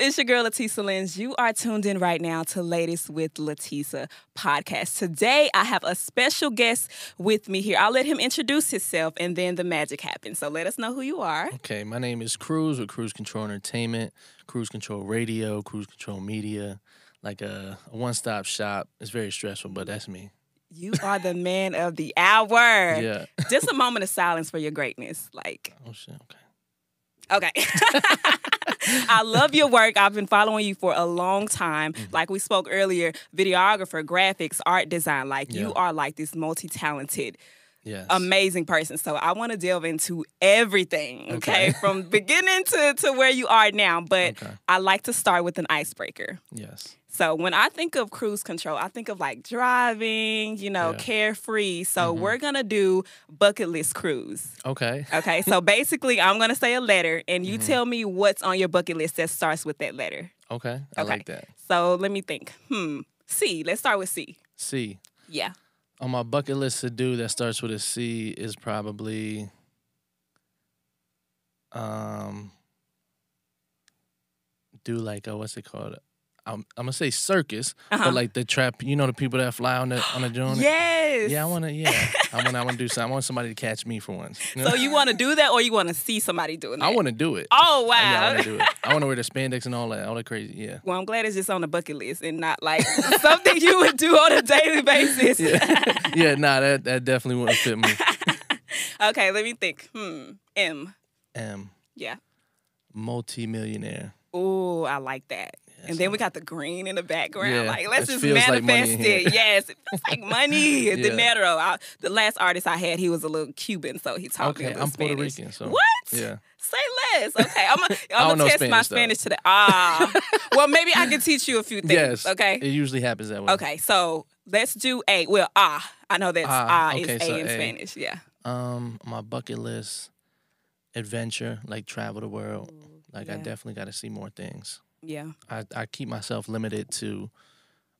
It's your girl LaTesa Lins. You are tuned in right now to Latest with LaTesa podcast. Today I have a special guest with me here. I'll let him introduce himself and then the magic happens. So let us know who you are. Okay, my name is Cruz with Cruz Control Entertainment, Cruz Control Radio, Cruz Control Media, like a, a one stop shop. It's very stressful, but that's me. You are the man of the hour. Yeah. Just a moment of silence for your greatness. Like, Oh shit. Okay. Okay. I love your work. I've been following you for a long time. Mm-hmm. Like we spoke earlier, videographer, graphics, art design. Like you are like this multi talented, Yes. amazing person. So I want to delve into everything, okay? Okay. From beginning to, to where you are now. But Okay. I like to start with an icebreaker. Yes. So when I think of cruise control, I think of like driving, you know, Yeah. Mm-hmm. carefree. So we're gonna do bucket list cruise. Okay. Okay, so basically, I'm gonna say a letter, and Mm-hmm. you tell me what's on your bucket list that starts with that letter. Okay. I Okay. like that. So let me think. Hmm. C. Let's start with C. C. Yeah. On my bucket list to do that starts with a C is probably um do like a what's it called? I'm, I'm gonna say circus, Uh-huh. but like the trap. You know the people that fly on the on the drone. Yes. Yeah, I wanna. Yeah, I wanna. I wanna do something. I want somebody to catch me for once. you know? So you want to do that, or you want to see somebody doing that? I want to do it. Oh wow. Yeah, I want to do it. I want to wear the spandex and all that, all that crazy. Yeah. Well, I'm glad it's just on the bucket list and not like something you would do on a daily basis. Yeah, yeah. Nah, that that definitely wouldn't fit me. okay, let me think. Hmm. M. M, Yeah. multi-millionaire. Ooh, I like that. And then we got the green in the background. Yeah, like, let's just feels like manifest it. Yes, it feels like money. Yeah. Dinero. I, the last artist I had, he was a little Cuban, so he a Okay, I'm Puerto Rican, so What? yeah. Say less. Okay, I'm gonna don't I'm know test my Spanish, though. Spanish today. Ah, well, maybe I can teach you a few things. Yes. Okay. It usually happens that way. Okay, so let's do A. Well, ah, I know that's ah, Ah, is okay, A in A. Spanish. Yeah. Um, my bucket list, adventure, like travel the world. Like I definitely got to see more things. Yeah. I, I keep myself limited to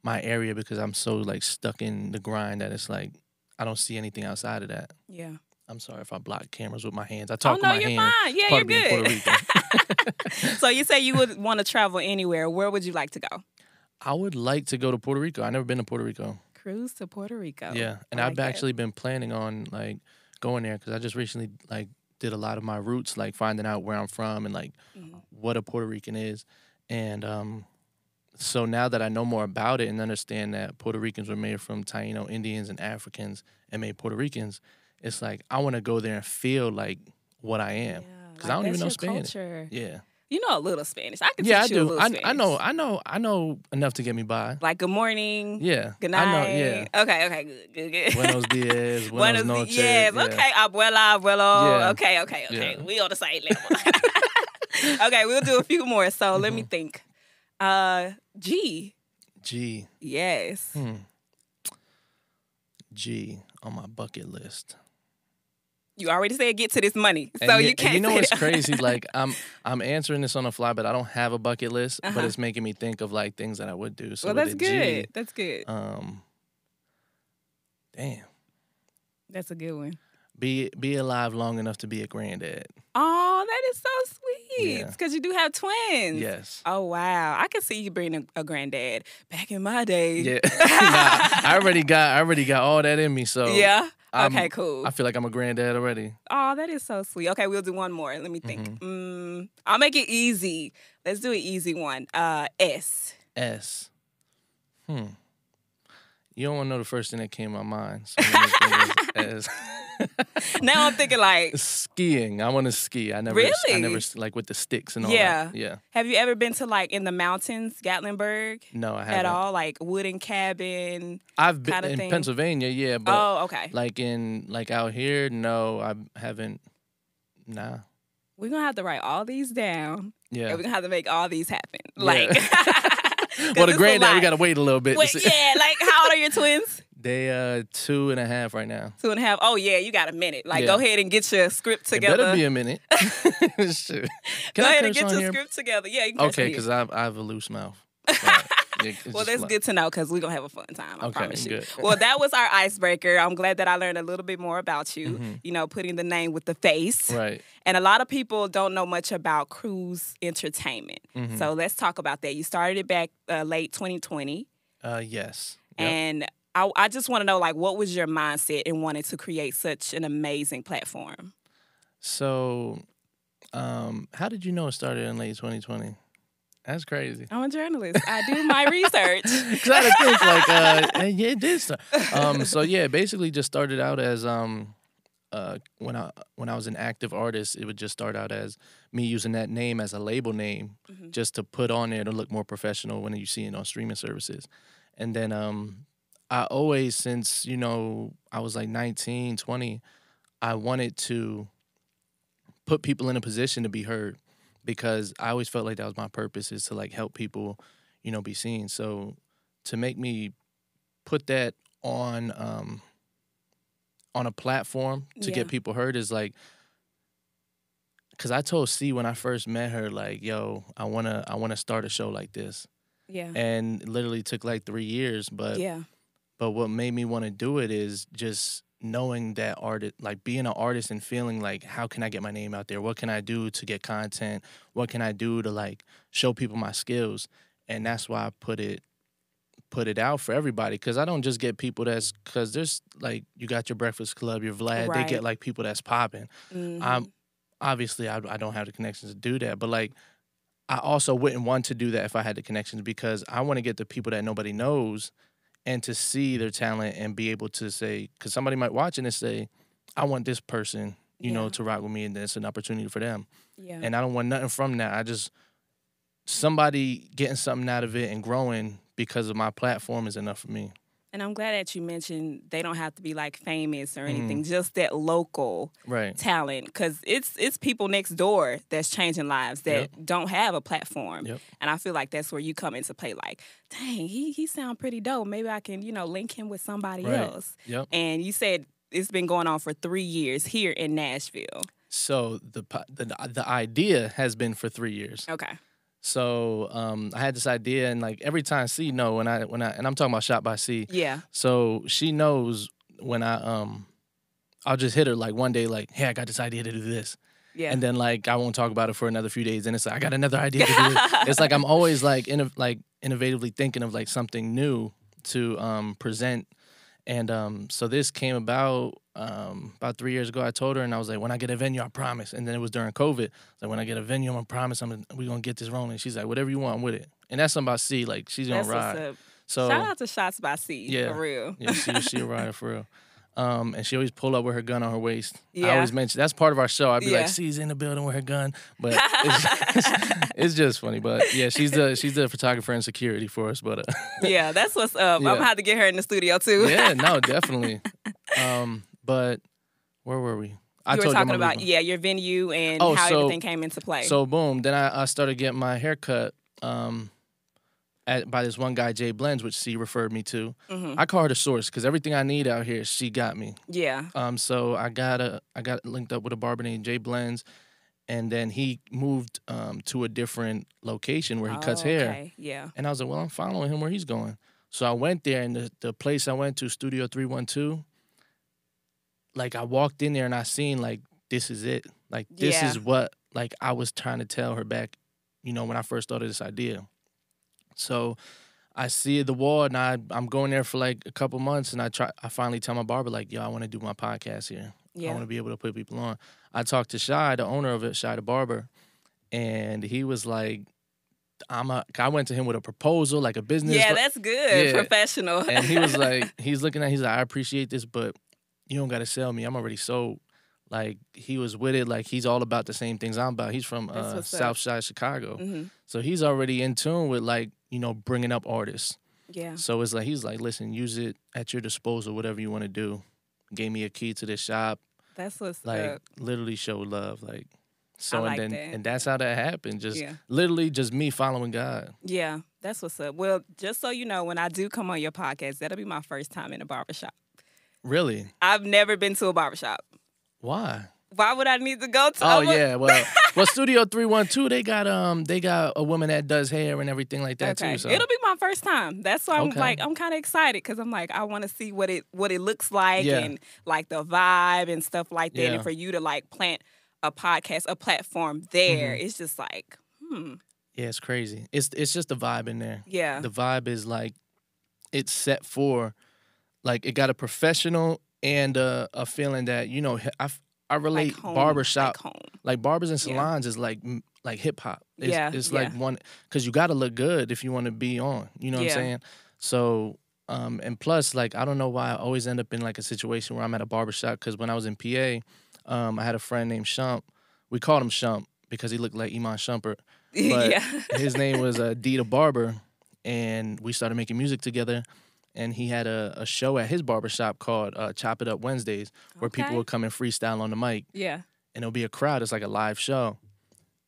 my area because I'm so like stuck in the grind that it's like I don't see anything outside of that. Yeah. I'm sorry if I block cameras with my hands. I Oh talk no, with my hands. No, you're hands. fine. Yeah, you're of being Puerto good. So you say you would want to travel anywhere. Where would you like to go? I would like to go to Puerto Rico. I've never been to Puerto Rico. Cruise to Puerto Rico. Yeah, and I've like that. actually been planning on like going there because I just recently like did a lot of my roots, like finding out where I'm from and like Mhm. what a Puerto Rican is, and um, so now that I know more about it and understand that Puerto Ricans were made from Taino Indians and Africans and made Puerto Ricans, it's like I want to go there and feel like what I am. 'Cause I don't even know Spanish. Culture. Yeah, You know a little Spanish. I can yeah, I teach you a do. little I, I know, I know, I know enough to get me by. Like good morning. Yeah, Good night. I know. Yeah, Okay. Okay. Good. Good. Good. Buenos dias, Buenos buenos noches. Yes. yeah. Okay. Abuela. Abuelo. Yeah. Okay. Okay. Okay. Yeah. We on the same level. okay. We'll do a few more. So let Mm-hmm. me think. Uh, G. G. Yes. Hmm. G on my bucket list. You already said get to this money, And so y- you can't. you know what's crazy? Like I'm I'm answering this on the fly, but I don't have a bucket list. Uh-huh. But it's making me think of like things that I would do. So well, that's good. G, that's good. um, damn, That's a good one. Be be alive long enough to be a granddad. Oh, that is so sweet. Yeah. Because you do have twins. Yes. Oh wow, I can see you being a, a granddad. Back in my day. Yeah. nah, I already got I already got all that in me. So Yeah. I'm- okay. Cool. I feel like I'm a granddad already. oh, that is so sweet. Okay, we'll do one more. Let me think. Mm-hmm. Mm, I'll make it easy. Let's do an easy one. Uh, S. S. Hmm. You don't want to know the first thing that came to my mind. So as, Now I'm thinking like, skiing. I want to ski. I never. I never like with the sticks and all Yeah. that. Yeah. have you ever been to like in the mountains, Gatlinburg? No, I haven't. At all, like wooden cabin. I've been in thing? Pennsylvania. Yeah, but oh, okay. like in like out here, no, I haven't. Nah. We're gonna have to write all these down. Yeah. We're gonna have to make all these happen. Yeah. Well, the granddad, we gotta wait a little bit. Wait, yeah, like how old are your twins? They uh two and a half right now. Two and a half. Oh yeah, you got a minute. Like, Yeah. go ahead and get your script together. It better be a minute. Shoot. Can go I ahead and get your here? script together. Yeah, you can Okay, because here. I I have a loose mouth. Right. Well, that's like- good to know because we're gonna have a fun time. I Okay, promise you. good. Well, that was our icebreaker. I'm glad that I learned a little bit more about you. Mhm. You know, putting the name with the face. Right. And a lot of people don't know much about cruise entertainment. Mhm. So let's talk about that. You started it back uh, late 2020, Uh, yes. Yep. and I, I just want to know, like, what was your mindset in wanting to create such an amazing platform? So, um, how did you know it started in late 2020? That's crazy. I'm a journalist. I do my research. Cause I think like, uh, yeah, it did start. Um, so yeah, it basically just started out as um, uh, when I when I was an active artist, it would just start out as me using that name as a label name, Mhm. just to put on there to look more professional when you see it on streaming services. And then um, I always, since you know, I was like 19, 20, I wanted to put people in a position to be heard because I always felt like that was my purpose is to like help people, you know, be seen. So to make me put that on um on a platform to Yeah. get people heard is like cuz I told C when I first met her like, "Yo, I want to I want to start a show like this." yeah. And literally took like 3 years, but Yeah. but what made me want to do it is just knowing that artist like being an artist and feeling like how can i get my name out there? What can i do to get content? What can i do to like show people my skills? And that's why i put it put it out for everybody because i don't just get people that's because there's like you got your breakfast club your vlad they get like people that's popping. Mhm. i'm obviously I, I don't have the connections to do that but like i also wouldn't want to do that if i had the connections because i want to get the people that nobody knows and to see their talent and be able to say because somebody might watch it and say i want this person you know to rock with me and it's an opportunity for them. Yeah. and i don't want nothing from that. I just somebody getting something out of it and growing because of my platform is enough for me And I'm glad that you mentioned they don't have to be like famous or Mm-hmm. anything, just that local right talent. Because it's it's people next door that's changing lives that Yep. don't have a platform. Yep. And I feel like that's where you come into play. Like, dang, he he sound pretty dope. Maybe I can you know link him with somebody Right. else. yep And you said it's been going on for three years here in Nashville. so the the the idea has been for 3 years Okay. So um, I had this idea, and like every time C know when I when I and I'm talking about shot by C. Yeah. So she knows when I um, I'll just hit her like one day, like, hey, I got this idea to do this, Yeah. and then like I won't talk about it for another few days, and it's like I got another idea to do. it. it's like I'm always like inno- like innovatively thinking of like something new to um, present, and um, so this came about um, about three years ago. I told her, and I was like, when I get a venue, I promise. And then it was during COVID. Like when I get a venue, I'm gonna promise I'm gonna, we gonna get this rolling. She's like, whatever you want, I'm with it. And that's something about C. Like she's gonna That's ride. So Shout out to Shots by C. Yeah. For real. yeah, she she a rider for real. Um, and she always pull up with her gun on her waist. I always mention that's part of our show. I'd be Yeah. like, "She's in the building with her gun," but it's, it's just funny. But yeah, she's the she's the photographer and security for us. But uh, yeah, that's what's up. I'm Yeah. gonna have to get her in the studio too. yeah, no, definitely. Um, but where were we? I you were told talking I'm about yeah your venue and Oh, how so- everything came into play. So boom, then I, I started getting my hair cut um, at, by this one guy, Jay Blends, which she referred me to. Mhm. I call her the source because everything I need out here, she got me. yeah, Um, so I got a I got linked up with a barber named Jay Blends, and then he moved um, to a different location where he cuts Oh, hair. Okay. Yeah. And I was like, well, I'm following him where he's going. So I went there, and the, the place I went to, Studio 312, like I walked in there and I seen like this is it. Like this Yeah. is what like I was trying to tell her back, you know, when I first started this idea. So I see the wall and I I'm going there for like a couple months and I try I finally tell my barber like, yo, I want to do my podcast here. Yeah. I want to be able to put people on. I talked to Shy, the owner of it, Shy the barber, and he was like, I'm a I went to him with a proposal, like a business Yeah, that's good. Yeah. Professional. and he was like, he's looking at, he's like, I appreciate this, but you don't got to sell me. I'm already sold. Like he was with it. Like he's all about the same things I'm about. He's from uh. South Side Chicago, hmm so he's already in tune with like you know bringing up artists. Yeah. So it's like he's like, listen, use it at your disposal, whatever you want to do. Gave me a key to this shop. That's what's Like up. literally show love. Like so, like and then that. and that's how that happened. Just Yeah. literally just me following God. Yeah. That's what's up. Well, just so you know, when I do come on your podcast, that'll be my first time in a barbershop. Really? I've never been to a barbershop. Why? why would I need to go to? Oh a- yeah, well, well, Studio Three One Two, they got um, they got a woman that does hair and everything like that okay. too. So It'll be my first time. That's why I'm Okay. like I'm kind of excited because I'm like I want to see what it what it looks like Yeah. and like the vibe and stuff like that. Yeah. And for you to like plant a podcast, a platform there, Mm-hmm. it's just like hmm, yeah, it's crazy. It's it's just the vibe in there. yeah, The vibe is like, it's set for, like it got a professional and a, a feeling that you know I, I relate like home, barbershop like like barbers and Yeah. salons is like like hip hop. It's, Yeah, it's yeah. like one because you got to look good if you want to be on. You know what Yeah. I'm saying? So um and plus like I don't know why I always end up in like a situation where I'm at a barbershop because when I was in PA, um I had a friend named Shump. We called him Shump because he looked like Iman Shumpert. But yeah, His name was uh, Dita Barber, and we started making music together. And he had a, a show at his barbershop called uh, Chop It Up Wednesdays, where people would come and freestyle on the mic yeah. and it'll be a crowd. It's like a live show.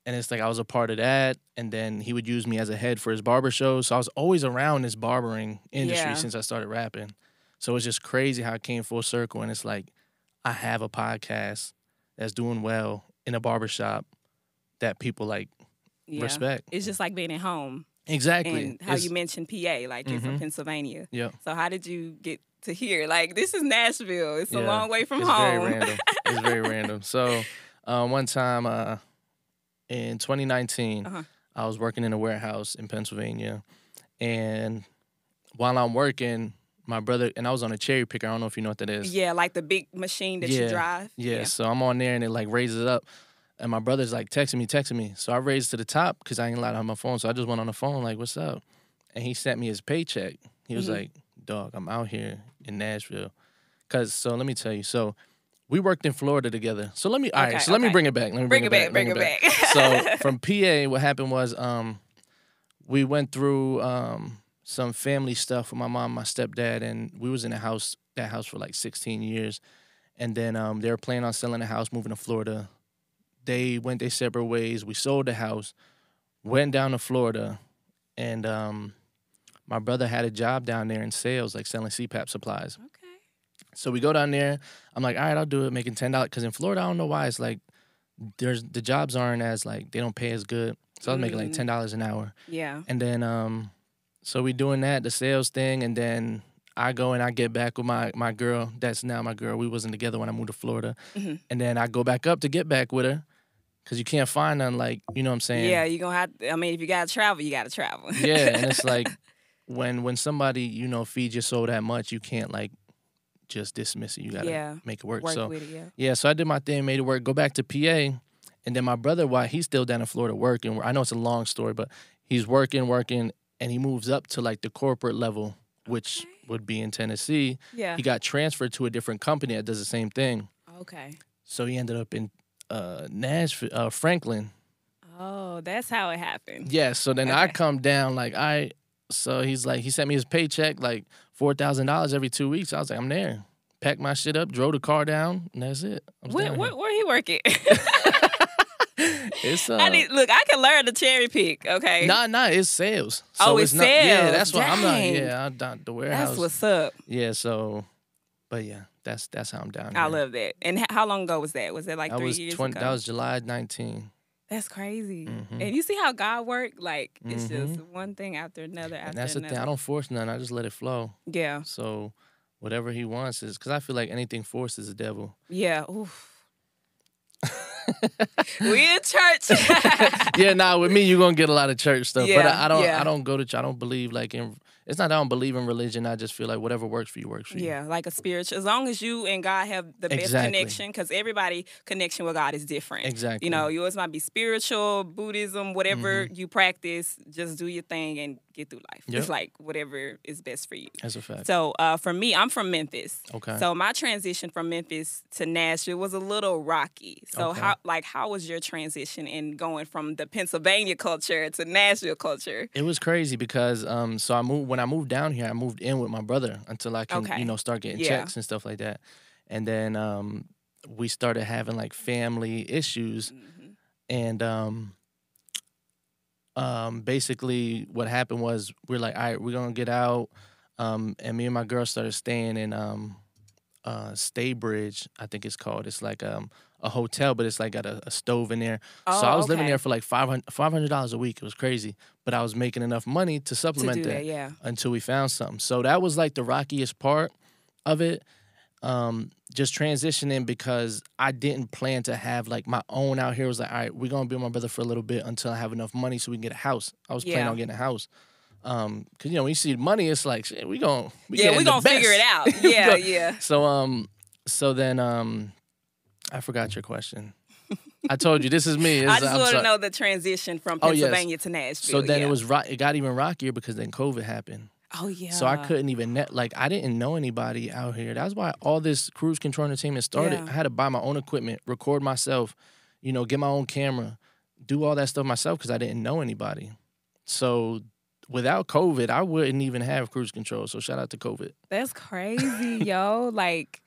And it's like I was a part of that. And then he would use me as a head for his barber shows. So I was always around this barbering industry Yeah. since I started rapping. So it's just crazy how it came full circle. And it's like I have a podcast that's doing well in a barbershop that people like yeah. respect. It's just like being at home. Exactly. And how It's- you mentioned PA, like you're from Mhm. Pennsylvania. Yeah. So how did you get to here? Like this is Nashville. It's a long way from home. it's home. very random. It's very random. So uh, one time uh, in 2019, Uh-huh. I was working in a warehouse in Pennsylvania, and while I'm working, my brother and I was on a cherry picker. I don't know if you know what that is. Yeah, like the big machine that you drive. Yeah, yeah. so I'm on there and it like raises up. And my brother's like texting me, texting me. So I raised to the top because I ain't allowed to have my phone. So I just went on the phone, like, what's up? And he sent me his paycheck. He was Mhm. like, dog, I'm out here in Nashville. Cause so let me tell you, so we worked in Florida together. So let me all right, Okay, so let me bring it back. Let me Bring, it back, bring it back. so from PA, what happened was um, we went through um, some family stuff with my mom, my stepdad, and we was in a house that house for like 16 years, and then um, they were planning on selling the house, moving to Florida. They went their separate ways. We sold the house, went down to Florida, and um, my brother had a job down there in sales, like selling CPAP supplies. okay. So we go down there. I'm like, all right, I'll do it, making ten dollars. Because in Florida, I don't know why it's like there's the jobs aren't as like they don't pay as good. So I was making like Mm. ten dollars an hour, Yeah. and then um, so we doing that the sales thing, and then I go and I get back with my my girl. That's now my girl. We wasn't together when I moved to Florida, Mhm. and then I go back up to get back with her, because you can't find none like you know what I'm saying. Yeah, you're gonna have I mean, if you gotta travel, you gotta travel. yeah, and it's like when when somebody you know feeds your soul that much, you can't like just dismiss it. You gotta Yeah. make it work. work so it, yeah. yeah, so I did my thing, made it work. Go back to PA, and then my brother, why he's still down in Florida working, I know it's a long story, but he's working, working, and he moves up to like the corporate level, which Okay. would be in Tennessee. Yeah. He got transferred to a different company that does the same thing, Okay. so he ended up in uh, Nashville, uh, Franklin. Oh, that's how it happened. Yeah, so then I come down like I. So he's like, he sent me his paycheck like four thousand dollars every two weeks. I was like, I'm there. Packed my shit up, drove the car down, and that's it. Where, where, where he working? It's uh, I need look. I can learn to cherry pick. Okay, Nah, nah, it's sales. Oh, it's not, Yeah, sales. that's why I'm not. Yeah, I'm down the warehouse. that's what's up. yeah, so, but yeah, that's that's how I'm down. I here. love that. And how long ago was that? Was that like That three was years 20, ago? That was July 19, That's crazy. Mhm. And you see how God worked? Like it's just Mhm. one thing after another after and that's the thing. I don't force none. I just let it flow. yeah, So, whatever he wants is because I feel like anything forced is a devil. yeah. Oof. we in church. yeah, nah. With me, you're gonna get a lot of church stuff, but I, I don't. yeah. I don't go to. ch- I don't believe like in. It's not that I don't believe in religion. I just feel like whatever works for you works for you. Yeah, like a spiritual. As long as you and God have the best connection, because everybody connection with God is different. Exactly. You know, yours might be spiritual, Buddhism, whatever mm-hmm. you practice. Just do your thing and get through life. Yep. It's like whatever is best for you. That's a fact. So uh, for me, I'm from Memphis. Okay. So my transition from Memphis to Nashville was a little rocky. So Okay. how like how was your transition in going from the Pennsylvania culture to Nashville culture? It was crazy because um so I moved when I moved down here I moved in with my brother until I can Okay. you know start getting Yeah. checks and stuff like that. And then um we started having like family issues Mhm. and um um basically what happened was we're like all right we're going to get out um and me and my girl started staying in um uh Staybridge, I think it's called. It's like um a hotel, but it's like got a, a stove in there. so I Oh, was living there for like 500 dollars a week. It was crazy, but I was making enough money to to supplement do that that. Yeah. until we found something. So that was like the rockiest part of it. Um, just transitioning because I didn't plan to have like my own out here. It was like, all right, we're gonna be with my brother for a little bit until I have enough money so we can get a house. I was planning on getting a house. Um, cause you know when you see money, it's like shit, we gon' we yeah, we gonna figure it out. Yeah, yeah. So um, so then um, I forgot your question. I told you this is me. This I just want to know the transition from Oh, yes. Pennsylvania to Nashville. So then yeah. it was ro- it got even rockier because then COVID happened. Oh yeah. So I couldn't even net like I didn't know anybody out here. That's why all this cruise control entertainment started. Yeah. I had to buy my own equipment, record myself, you know, get my own camera, do all that stuff myself because I didn't know anybody. So without COVID, I wouldn't even have cruise control. So shout out to COVID. That's crazy, yo. Like,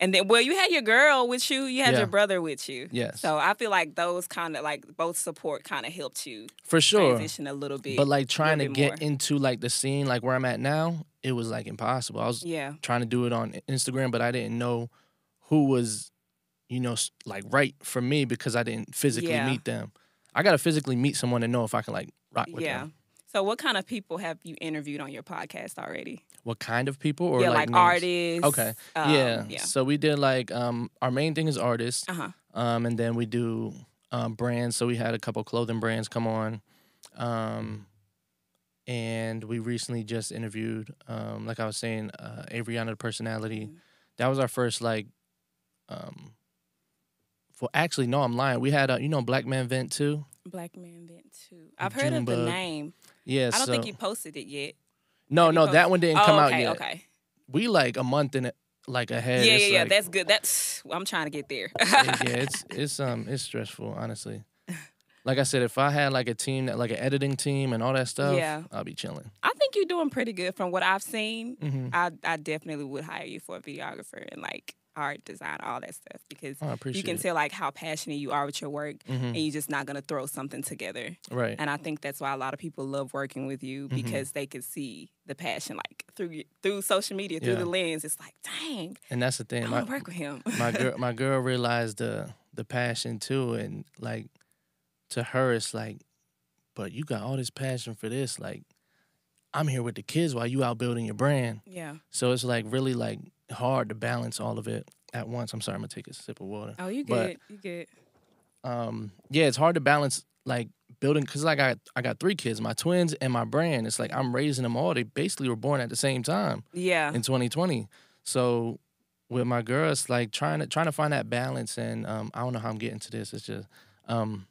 and then well, you had your girl with you. You had Yeah. your brother with you. Yes, So I feel like those kind of like both support kind of helped you for sure. transition a little bit. But like trying to get more. into like the scene, like where I'm at now, it was like impossible. I was yeah, trying to do it on Instagram, but I didn't know who was, you know, like right for me because I didn't physically Yeah. meet them. I gotta physically meet someone to know if I can like rock with yeah. them. So what kind of people have you interviewed on your podcast already? What kind of people or yeah, like, like, artists. Okay, um, yeah. yeah. So we did like um our main thing is artists, Uh huh. um, and then we do um brands. So we had a couple clothing brands come on, um, and we recently just interviewed um like I was saying uh Avriana the personality. Mhm. That was our first like um. For actually, no, I'm lying. We had a you know Black Man Vent too. Black Man Vent too. I've heard of the name. Yeah, I don't so think you posted it yet. no, have no, that one didn't oh, come okay, out yet. Okay. We like a month in it, like ahead. Yeah, yeah, yeah. like- That's good. That's I'm trying to get there. yeah, it's it's um it's stressful, honestly. Like I said, if I had like a team that like an editing team and all that stuff, Yeah. I'll be chilling. I think you're doing pretty good from what I've seen. hmm I I definitely would hire you for a videographer and like art design, all that stuff because I you can tell like how passionate you are with your work Mhm. and you're just not gonna throw something together. Right. And I think that's why a lot of people love working with you Mhm. because they can see the passion like through through social media, through Yeah. the lens. It's like, dang, And that's the thing. I My work with him. my girl my girl realized the the passion too and like to her it's like, but you got all this passion for this. Like I'm here with the kids while you out building your brand. yeah. So it's like really like hard to balance all of it at once. I'm sorry, I'm gonna take a sip of water. Oh, you But- good. You good. um yeah it's hard to balance like building because like I, I got three kids my twins and my brand it's like i'm raising them all they basically were born at the same time Yeah. in 2020 so with my girls, like trying to trying to find that balance and um i don't know how i'm getting to this it's just um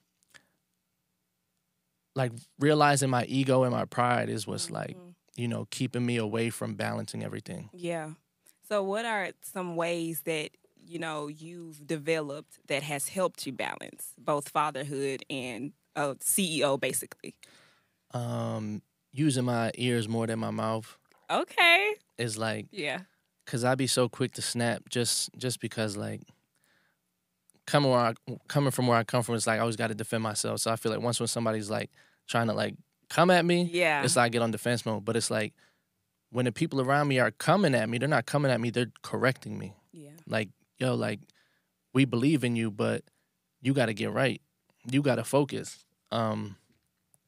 like realizing my ego and my pride is what's like Mhm. you know keeping me away from balancing everything Yeah. So, what are some ways that you know you've developed that has helped you balance both fatherhood and a CEO, basically? um using my ears more than my mouth Okay. is like Yeah. Cause I'd be so quick to snap just just because like coming where I, coming from where I come from, it's like I always got to defend myself. So I feel like once when somebody's like trying to like come at me, Yeah. it's like I get on defense mode. But it's like when the people around me are coming at me, they're not coming at me, they're correcting me. yeah. Like yo, like we believe in you, but you got to get right. You got to focus. Um,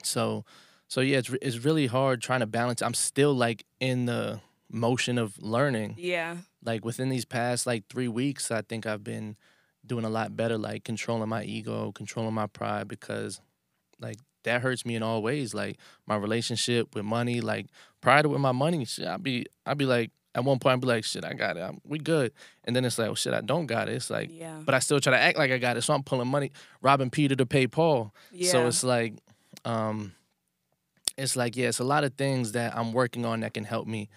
so so yeah, it's it's really hard trying to balance. I'm still like in the motion of learning Yeah. like within these past like three weeks i think i've been doing a lot better like controlling my ego controlling my pride because like that hurts me in all ways like my relationship with money like pride with my money shit i'd be i'd be like at one point i'd be like shit i got it I'm, we good and then it's like oh shit i don't got it it's like Yeah. but i still try to act like i got it so i'm pulling money robbing peter to pay paul Yeah. so it's like um it's like yeah it's a lot of things that i'm working on that can help me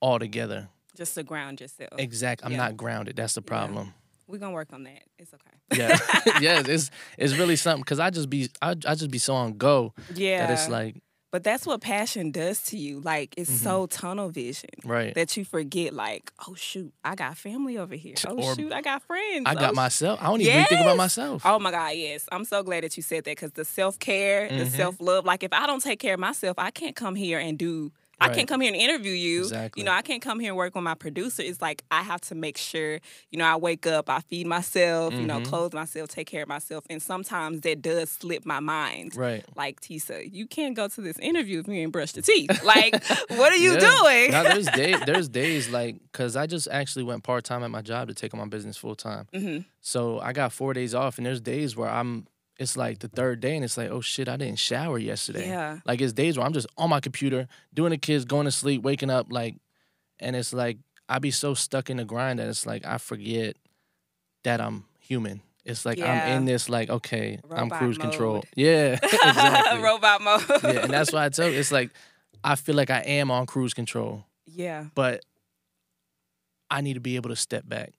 all together just to ground yourself. Exactly. I'm Yeah. not grounded. That's the problem. We're gonna work on that. It's okay. Yeah, yeah. It's it's really something because I just be I, I just be so on go Yeah. that it's like but that's what passion does to you. Like it's Mhm. so tunnel vision right. that you forget. Like, oh shoot, I got family over here. Oh Or- shoot, I got friends. I got Oh, myself. I don't even think about myself. Oh my God, yes. I'm so glad that you said that because the self care, the Mhm. self love, like if I don't take care of myself, I can't come here and do I can't come here and interview you. Exactly. You know, I can't come here and work with my producer. It's like I have to make sure, you know, I wake up, I feed myself, you know, Mhm. clothe myself, take care of myself. And sometimes that does slip my mind. Right. Like Tisa, you can't go to this interview if you ain't brushed your teeth. Like, what are you Yeah. doing? Now there's day there's days like because I just actually went part time at my job to take on my business full time. hmm So I got four days off, and there's days where I'm. It's like the third day, and it's like, oh shit, I didn't shower yesterday. Yeah. Like it's days where I'm just on my computer doing the kids, going to sleep, waking up, like, and it's like I be so stuck in the grind that it's like I forget that I'm human. It's like Yeah. I'm in this like okay, I'm Robot cruise control. Yeah, exactly. Robot mode. yeah, and that's why I tell you, it's like I feel like I am on cruise control, yeah. but I need to be able to step back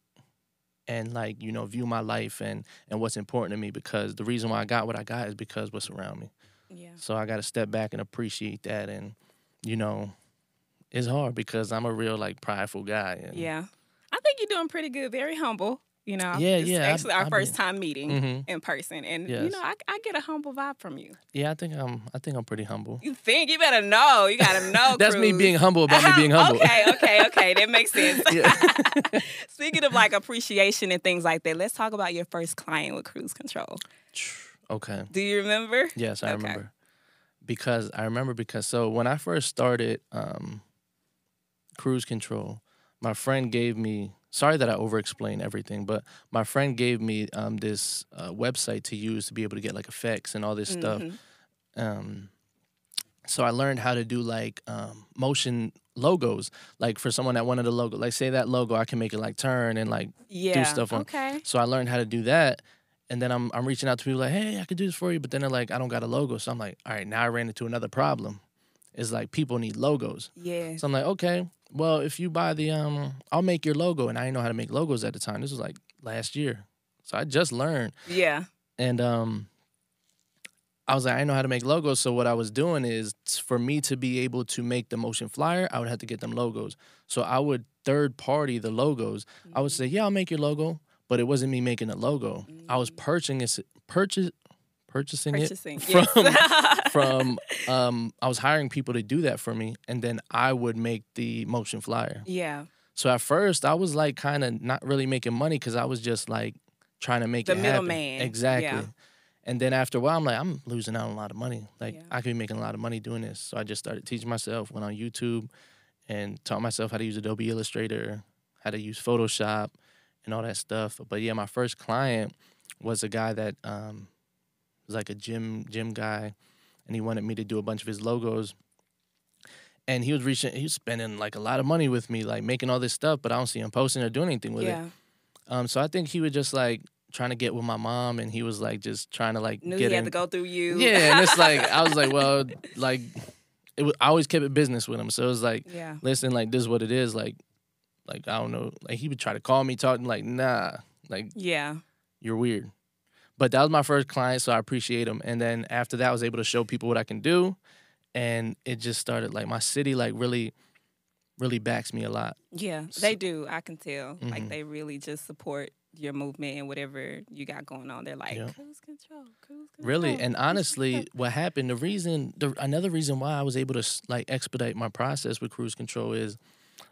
and like you know view my life and and what's important to me because the reason why I got what I got is because what's around me. Yeah. So I got to step back and appreciate that. And, you know, it's hard because I'm a real, like, prideful guy. And, Yeah. I think you're doing pretty good. Very humble. You know, Yeah, it's yeah, I- actually our I first be- time meeting hmm in person, and you know, I, I get a humble vibe from you. Yeah, I think I'm, I think I'm pretty humble. You think you better know? You gotta know. That's me being humble about me being humble. okay, okay, okay. That makes sense. Yeah. Speaking of like appreciation and things like that, let's talk about your first client with Cruz Control. okay. Do you remember? Yes, I Okay. remember. Because I remember because so when I first started um, cruise control, my friend gave me. Sorry that I over explain everything, but my friend gave me um, this uh, website to use to be able to get like effects and all this stuff. Mhm. um so I learned how to do like um motion logos like for someone that wanted a logo like say that logo I can make it like turn and like Yeah. stuff on- Okay. so I learned how to do that and then I'm I'm reaching out to people like hey I could do this for you but then they're like I don't got a logo so I'm like all right now I ran into another problem it's like people need logos Yeah. so I'm like okay well if you buy the um I'll make your logo and I didn't know how to make logos at the time this was like last year so I just learned Yeah. and um I was like, I didn't know how to make logos. So what I was doing is for me to be able to make the motion flyer, I would have to get them logos. So I would third party the logos. I would say, Yeah, I'll make your logo, but it wasn't me making the logo. I was purchasing it purchase purchasing, Purchasing. it from yes. from um I was hiring people to do that for me and then I would make the motion flyer. yeah. So at first I was like kind of not really making money because I was just like trying to make The it happen. middleman. Exactly. Yeah. And then after a while, I'm like, I'm losing out on a lot of money. Like Yeah. I could be making a lot of money doing this. So I just started teaching myself. Went on YouTube and taught myself how to use Adobe Illustrator, how to use Photoshop, and all that stuff. But yeah, my first client was a guy that um, was like a gym gym guy, and he wanted me to do a bunch of his logos. And he was reaching, he was spending like a lot of money with me, like making all this stuff, but I don't see him posting or doing anything with it. yeah. Um, so I think he was just like trying to get with my mom, and he was like just trying to like Knew get he had in. to go through you. Yeah, and it's like I was like, well, like it was, I always kept it business with him, so it was like, yeah. listen, like this is what it is, like, like I don't know, like he would try to call me, talking like, nah, like Yeah. you're weird. But that was my first client, so I appreciate him. And then after that, I was able to show people what I can do, and it just started like my city like really, really backs me a lot. Yeah, So- they do. I can tell. Like Mhm. they really just support your movement and whatever you got going on. They're like Yeah. cruise control, cruise control. Really, and honestly, what happened? The reason, the another reason why I was able to like expedite my process with cruise control is,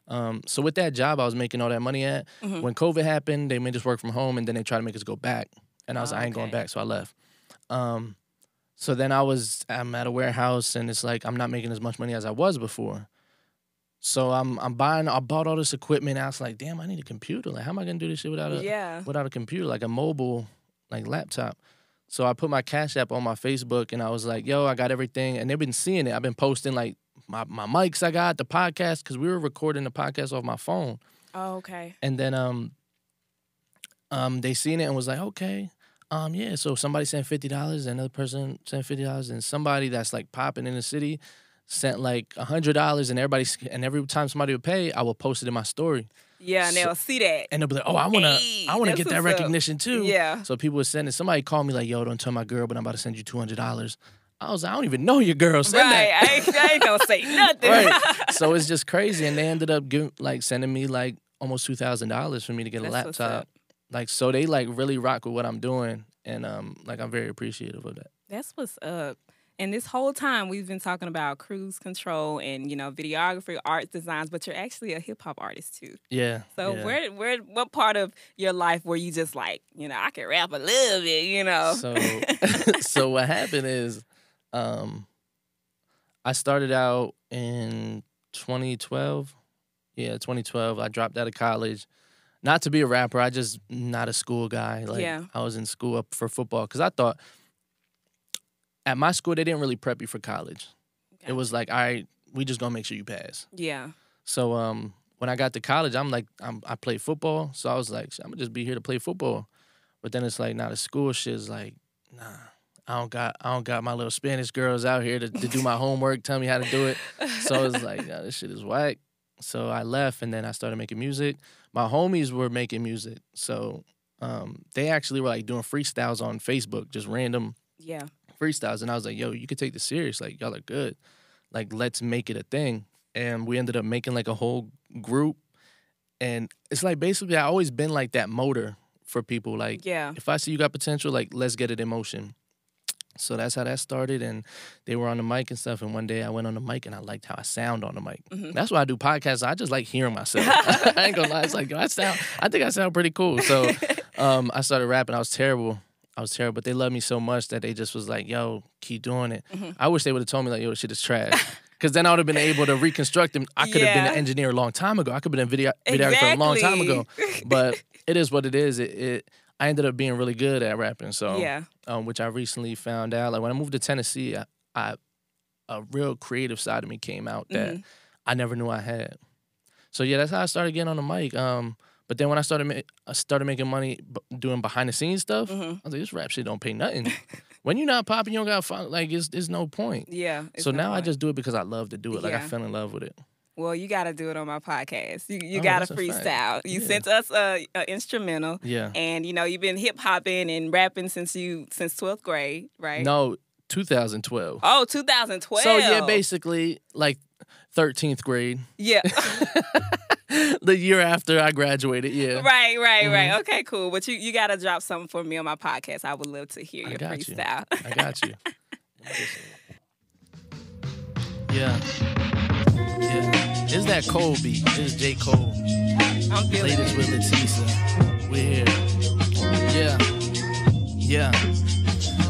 um, so with that job I was making all that money at. Mhm. When COVID happened, they made us work from home, and then they tried to make us go back, and I was Oh, like, I ain't going back, so I left. Um, so then I was, I'm at a warehouse, and it's like I'm not making as much money as I was before. So I'm, I'm buying, I bought all this equipment. And I was like, damn, I need a computer. Like, how am I gonna do this shit without a, yeah, without a computer, like a mobile, like laptop. So I put my Cash App on my Facebook and I was like, yo, I got everything. And they've been seeing it. I've been posting like my, my mics I got, the podcast, because we were recording the podcast off my phone. oh, okay, And then um um they seen it and was like, okay. Um, yeah, so somebody sent fifty dollars, another person sent fifty dollars, and somebody that's like popping in the city sent like a hundred dollars, and everybody and every time somebody would pay, I would post it in my story, yeah, and So- they'll see that. and they'll be like, "Oh, I wanna, Hey, I wanna get that what's up. recognition too." Yeah, So people would send it. Somebody called me like, "Yo, don't tell my girl, but I'm about to send you two hundred dollars." I was like, "I don't even know your girl." Send right. that. I ain't, I ain't gonna say nothing. right. So it's just crazy, and they ended up giving like sending me like almost two thousand dollars for me to get a That's what's laptop. Like so, they like really rock with what I'm doing, and um, like I'm very appreciative of that. That's what's up. And this whole time we've been talking about cruise control and you know videography, art designs, but you're actually a hip hop artist too. Yeah. So yeah. where where what part of your life were you just like you know I can rap a little bit, you know? So so what happened is, um, I started out in 2012. Yeah, 2012. I dropped out of college. Not to be a rapper, I just not a school guy. Like Yeah. I was in school up for football because I thought at my school they didn't really prep you for college. Okay. It was like, all right, we just gonna make sure you pass. yeah, So um, when I got to college, I'm like, I'm, I play football. So I was like, I'm gonna just be here to play football. But then it's like, now the school shit is like, nah, I don't got, I don't got my little Spanish girls out here to, to do my homework, tell me how to do it. So I was like, nah, this shit is whack. So I left, and then I started making music. My homies were making music, so um, they actually were like doing freestyles on Facebook, just random yeah, freestyles. And I was like, yo, you could take this serious. Like, y'all are good. Like, let's make it a thing. And we ended up making like a whole group. And it's like basically, I always been like that motor for people. Like, yeah. if I see you got potential, like, let's get it in motion. So that's how that started. And they were on the mic and stuff. And one day I went on the mic and I liked how I sound on the mic. Mhm. That's why I do podcasts. I just like hearing myself. I ain't gonna lie. It's like, yo, I sound, I think I sound pretty cool. So um, I started rapping. I was terrible. I was terrible, but they loved me so much that they just was like, "Yo, keep doing it." Mhm. I wish they would have told me like, "Yo, shit is trash," because then I would have been able to reconstruct them. I could have been an engineer a long time ago. I could have been a video videographer a long time ago. But it is what it is. It, it I ended up being really good at rapping. So yeah, um, which I recently found out. Like when I moved to Tennessee, I, I a real creative side of me came out that Mhm. I never knew I had. So yeah, that's how I started getting on the mic. Um, but then when I started, ma- I started making money b- doing behind the scenes stuff. Mhm. I was like, this rap shit don't pay nothing. when you're not popping, you don't got like. It's, it's no point. yeah. so no now I just do it because I love to do it. Like I fell in love with it. Well, you got to do it on my podcast. You you Oh, got to freestyle. You Yeah. sent us a, a instrumental, Yeah. and you know you've been hip hopping and rapping since you since twelfth grade, right? No, 2012. Oh, 2012. So yeah, basically like 13th grade, Yeah. the year after I graduated. Yeah. right, right, Mm-hmm. right. Okay, cool. But you you got to drop something for me on my podcast. I would love to hear I your you. freestyle. I got you. Yeah. Yeah. It's that Cole beat. It's J. Cole. I'm feeling Latest it. with LaTesa. We're here. Yeah. Yeah.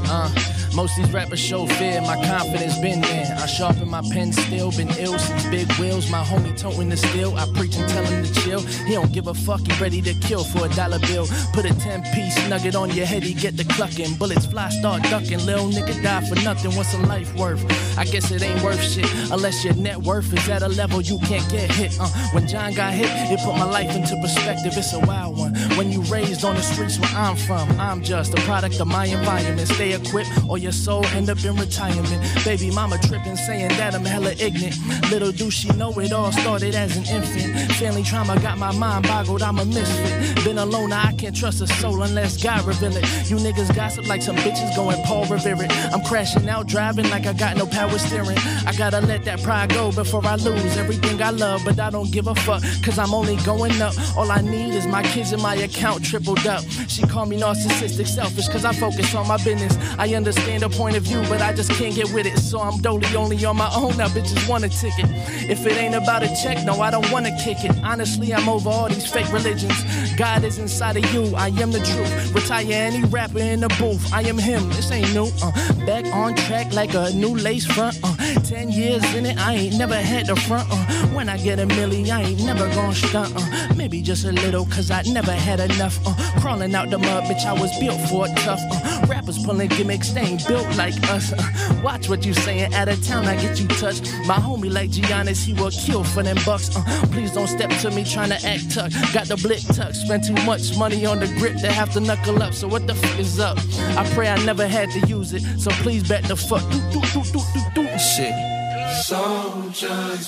Uh, most these rappers show fear, my confidence been there. I sharpen my pen still, been ill since big wheels. My homie toting the steel, I preach and tell him to chill. He don't give a fuck, he ready to kill for a dollar bill. Put a 10 piece nugget on your head, he get the clucking. Bullets fly, start ducking. Lil nigga die for nothing, what's a life worth? I guess it ain't worth shit unless your net worth is at a level you can't get hit. Uh, when John got hit, it put my life into perspective. It's a wild one. When you raised on the streets where I'm from, I'm just a product of my environment. Stay equipped or your soul end up in retirement. Baby mama tripping, saying that I'm hella ignorant. Little do she know it all started as an infant. Family trauma got my mind boggled, I'm a misfit. Been alone, I can't trust a soul unless God reveal it. You niggas gossip like some bitches going Paul Revere it. I'm crashing out, driving like I got no power steering. I gotta let that pride go before I lose everything I love, but I don't give a fuck, cause I'm only going up. All I need is my kids and my account tripled up. She call me narcissistic, selfish, cause I focus on my business. I understand her point of view, but I just can't get with it. So I'm dolly only on my own. Now bitches want a ticket. If it ain't about a check, no, I don't wanna kick it. Honestly, I'm over all these fake religions. God is inside of you, I am the truth. Retire any rapper in the booth, I am him. This ain't new. Uh, back on track like a new lace front. Uh, Ten years in it, I ain't never had the front. Uh, when I get a milli, I ain't never gon' stunt. Uh, maybe just a little, cause I never had enough. Uh, crawling out the mud, bitch, I was built for it tough. Uh, rappers pulling gimmicks, they ain't built like us. Uh, watch what you saying, out of town, I get you touched. My homie like Giannis, he will kill for them bucks. Uh, please don't step to me trying to act tough. Got the blick tuck, spent too much money on the grip to have to knuckle up. So what the fuck is up? I pray I never had to use it. So please bet the fuck. Do, do, do, do, do, do. Shit.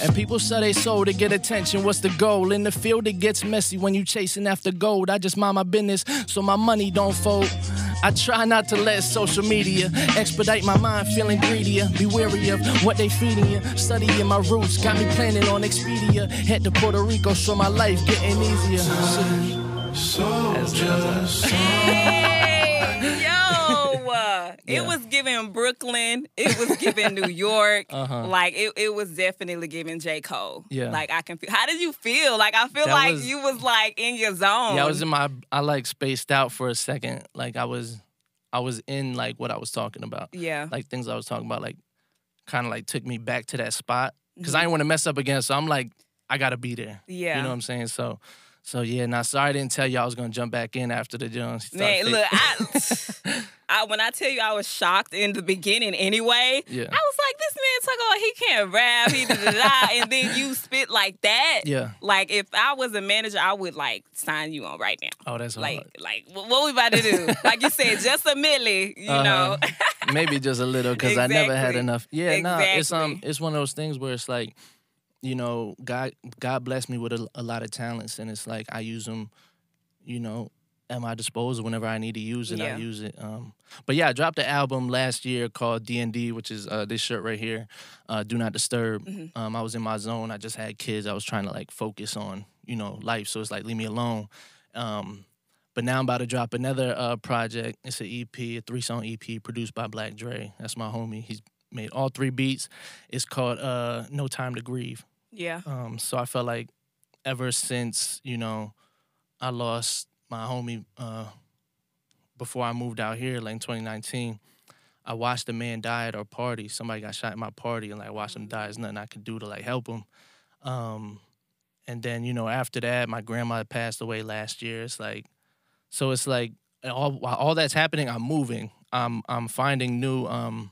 And people sell their soul to get attention. What's the goal? In the field, it gets messy when you chasing after gold. I just mind my business so my money don't fold. I try not to let social media expedite my mind, feeling greedier. Be wary of what they feeding you. Studying my roots, got me planning on Expedia. Head to Puerto Rico, so my life getting easier. Shit. Hey, yo. Yeah. Yeah. It was giving Brooklyn. It was giving New York. Uh-huh. Like it, it was definitely giving J. Cole. Yeah. Like I can feel how did you feel? Like I feel That like was- you was like in your zone. Yeah, I was in my I like spaced out for a second. Like I was I was in like what I was talking about. Yeah. Like things I was talking about like kind of like took me back to that spot because Mm-hmm. I didn't want to mess up again. So I'm like I got to be there. Yeah. You know what I'm saying? So so yeah, now sorry I didn't tell you I was to jump back in after the Jones. Man, look, I, I when I tell you I was shocked in the beginning anyway. Yeah. I was like, this man talk about he can't rap, he da da da, and then you spit like that. Yeah. Like if I was a manager, I would like sign you on right now. Oh, that's Like, hard. like wh- what we about to do? like you said, just a milli, you know. Uh-huh. Maybe just a little because I never had enough. Yeah, no, it's um, it's one of those things where it's like, you know, God, God blessed me with a, a lot of talents, and it's like I use them, you know, at my disposal whenever I need to use it. Yeah. I use it. Um, but yeah, I dropped an album last year called D and D, which is uh, this shirt right here, uh, Do Not Disturb. Mm-hmm. Um, I was in my zone. I just had kids. I was trying to like focus on, you know, life. So it's like leave me alone. Um, but now I'm about to drop another uh, project. It's an EP, a three song EP produced by Black Dre. That's my homie. He's made all three beats. It's called uh, No Time to Grieve. Yeah. Um, so I felt like ever since, you know, I lost my homie uh, before I moved out here, like in 2019, I watched a man die at our party. Somebody got shot at my party and like watched him die. There's nothing I could do to like help him. Um, and then, you know, after that, my grandma passed away last year. It's like, so it's like all while all that's happening, I'm moving. I'm I'm finding new um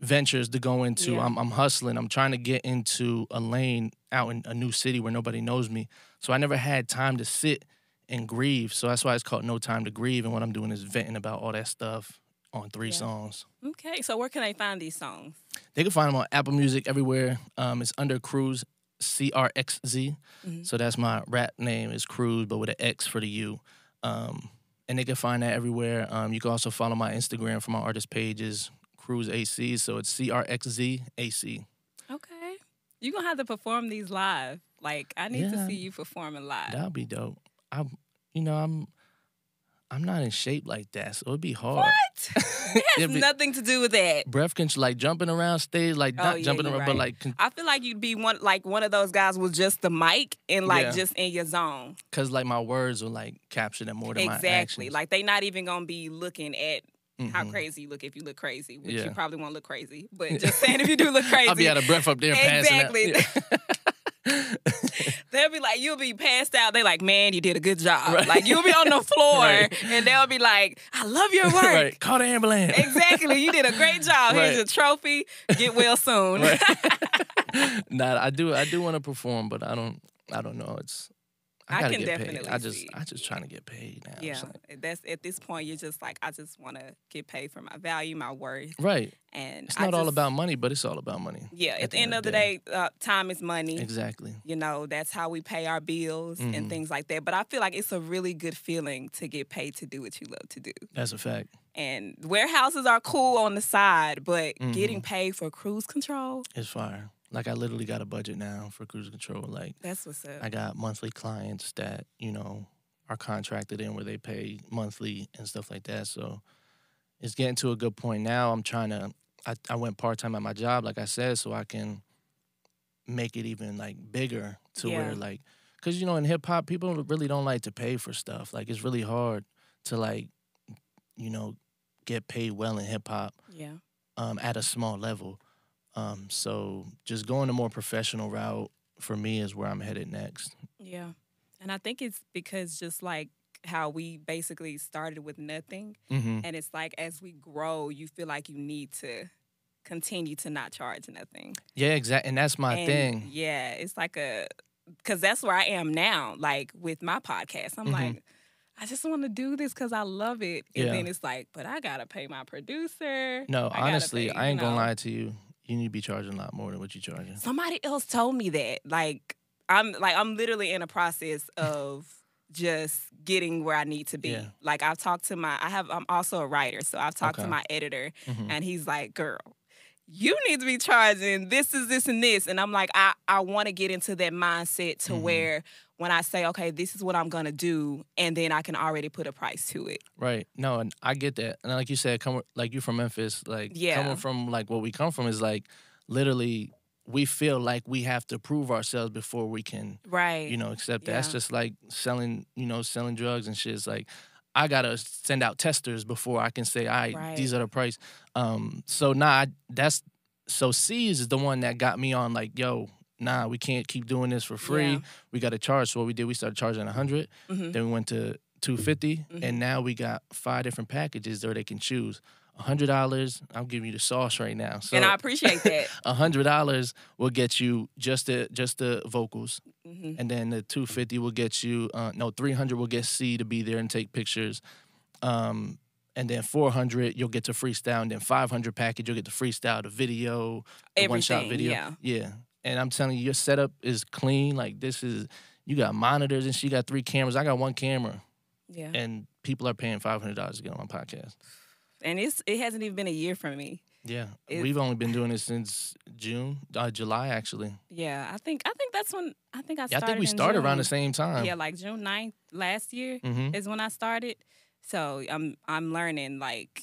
ventures to go into. Yeah. I'm I'm hustling. I'm trying to get into a lane out in a new city where nobody knows me. So I never had time to sit and grieve. So that's why it's called No Time to Grieve. And what I'm doing is venting about all that stuff on three Yeah. songs. Okay, so where can I find these songs? They can find them on Apple Music everywhere. Um, it's under Cruz C R X Z. Mhm. So that's my rap name is Cruz, but with an X for the U. Um, and they can find that everywhere. Um, you can also follow my Instagram for my artist pages, Cruz AC. So it's C R X Z A C. Okay. You're gonna have to perform these live. Like I need to see you performing live. That'll be dope. I'm, you know, I'm, I'm not in shape like that, so it'd be hard. What? it has be- nothing to do with that. Breath control, like jumping around stage, like Oh, yeah, jumping around, but like, con- I feel like you'd be one like one of those guys with just the mic and like Yeah. just in your zone. cause like my words will like capture them more than my Exactly. Like they not even gonna be looking at how Mhm. crazy you look if you look crazy, which Yeah. you probably won't look crazy. But just saying if you do look crazy. I'll be out of breath up there. Exactly. Yeah. They'll be like, you'll be passed out. They're like, man, you did a good job. Right. Like you'll be on the floor Right. and they'll be like, I love your work. right. Call the ambulance. Exactly. You did a great job. Here's your trophy. Get well soon. Nah, I do. I do want to perform, but I don't. I don't know. It's. I I can get paid. definitely I just. I just trying to get paid now. Yeah. like- That's at this point you're just like, I just wanna get paid for my value, my worth. right. And It's I not all about money, but it's all about money. Yeah, at, the end of the day, uh, time is money. Exactly. You know, that's how we pay our bills and Mhm. things like that. But I feel like it's a really good feeling to get paid to do what you love to do. That's a fact. And warehouses are cool on the side, but Mm-hmm. getting paid for Cruz Control, is fire. Like I literally got a budget now for Cruz Control. Like that's what's up. I got monthly clients that you know are contracted in where they pay monthly and stuff like that. So it's getting to a good point now. I'm trying to. I, I went part time at my job, like I said, so I can make it even like bigger to Yeah. where like, cause you know in hip hop people really don't like to pay for stuff. Like it's really hard to like, you know, get paid well in hip hop yeah. um, at a small level. Um, so just going a more professional route for me is where I'm headed next. Yeah. And I think it's because just like how we basically started with nothing, Mm-hmm. and it's like as we grow, you feel like you need to continue to not charge nothing. Yeah, exactly. And that's my And, thing. Yeah, it's like a because that's where I am now. Like with my podcast, I'm Mhm. like, I just want to do this because I love it. And Yeah. then it's like, but I gotta pay my producer. No, I honestly, pay, I ain't gonna lie to you. You need to be charging a lot more than what you're charging. Somebody else told me that. Like I'm like I'm literally in a process of just getting where I need to be. Yeah. Like I've talked to my I have I'm also a writer, so I've talked to my editor Mhm. and he's like, "Girl, you need to be charging this is this and this and i'm like i, I want to get into that mindset to Mhm. where when i say okay this is what i'm gonna do and then i can already put a price to it Right. No, and I get that. And like you said, come like you from Memphis, like Yeah. coming from like what we come from is like literally we feel like we have to prove ourselves before we can, right you know, accept that. That's just like selling, you know, selling drugs and shit. It's like I gotta send out testers before I can say, all right, Right. these are the price. Um, so nah, I- that's so C's is the one that got me on like, yo, nah, we can't keep doing this for free. Yeah. We gotta charge. So what we did, we started charging a hundred. Mhm. Then we went to 250 Mhm. and now we got five different packages there they can choose. Hundred dollars, I'm giving you the sauce right now. So and i appreciate that hundred dollars will get you just the just the vocals, Mhm. and then the two fifty will get you uh, no three hundred will get C to be there and take pictures, um, and then four hundred you'll get to freestyle, and then five hundred package you'll get to freestyle the video, the one shot video, yeah. yeah. And I'm telling you, your setup is clean. Like this is you got monitors and she got three cameras. I got one camera yeah and people are paying five hundred dollars to get on my podcast. And it's it hasn't even been a year for me Yeah, It's- we've only been doing it since June, uh, July actually. yeah i think i think that's when i think i Yeah, I think we started around the same time. yeah like june 9th last year hmm is when I started. So I'm I'm learning like